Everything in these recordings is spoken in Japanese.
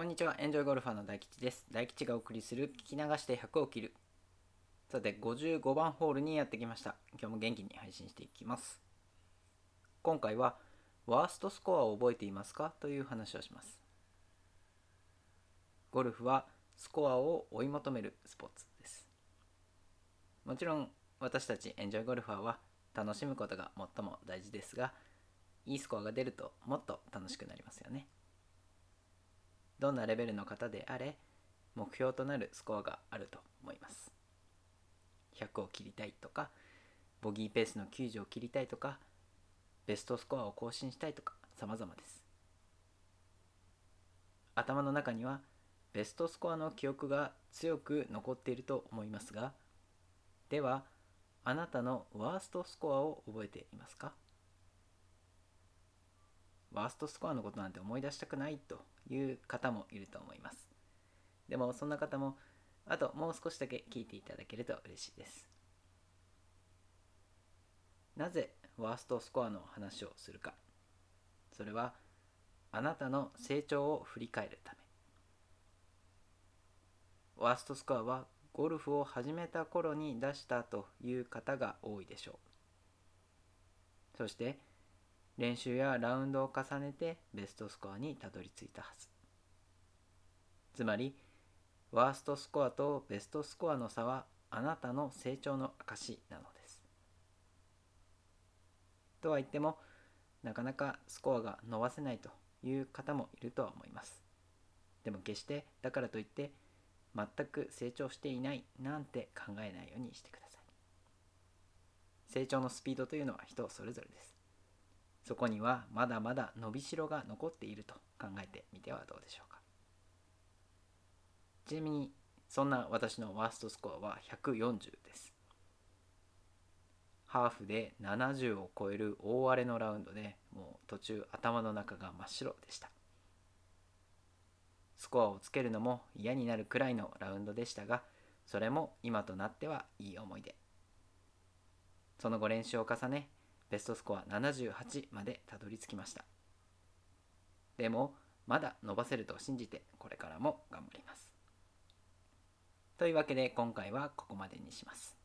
こんにちは、エンジョイゴルファーの大吉です。大吉がお送りする聞き流して100を切る。さて、55番ホールにやってきました。今日も元気に配信していきます。今回は、ワーストスコアを覚えていますか？という話をします。ゴルフはスコアを追い求めるスポーツです。もちろん、私たちエンジョイゴルファーは楽しむことが最も大事ですが、いいスコアが出るともっと楽しくなりますよね。どんなレベルの方であれ目標となるスコアがあると思います。100を切りたいとかボギーペースの90を切りたいとかベストスコアを更新したいとか様々です。頭の中にはベストスコアの記憶が強く残っていると思いますがではあなたのワーストスコアを覚えていますか？ワーストスコアのことなんて思い出したくないという方もいると思います。でもそんな方もあともう少しだけ聞いていただけると嬉しいです。なぜワーストスコアの話をするか。それはあなたの成長を振り返るため。ワーストスコアはゴルフを始めた頃に出したという方が多いでしょう。そして練習やラウンドを重ねてベストスコアにたどり着いたはず。つまりワーストスコアとベストスコアの差はあなたの成長の証なのです。とは言ってもなかなかスコアが伸ばせないという方もいるとは思います。でも決してだからといって全く成長していないなんて考えないようにしてください。成長のスピードというのは人それぞれです。そこにはまだまだ伸びしろが残っていると考えてみてはどうでしょうか。ちなみにそんな私のワーストスコアは140です。ハーフで70を超える大荒れのラウンドでもう途中頭の中が真っ白でした。スコアをつけるのも嫌になるくらいのラウンドでしたがそれも今となってはいい思い出。その後練習を重ねベストスコア78までたどり着きました。でもまだ伸ばせると信じてこれからも頑張ります。というわけで今回はここまでにします。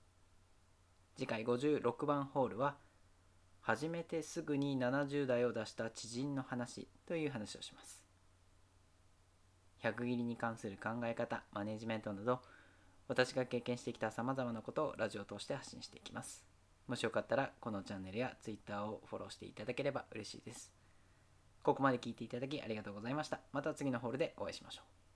次回56番ホールは初めてすぐに70代を出した知人の話という話をします。100切りに関する考え方マネジメントなど私が経験してきたさまざまなことをラジオを通して発信していきます。もしよかったらこのチャンネルや Twitter をフォローしていただければ嬉しいです。ここまで聞いていただきありがとうございました。また次のホールでお会いしましょう。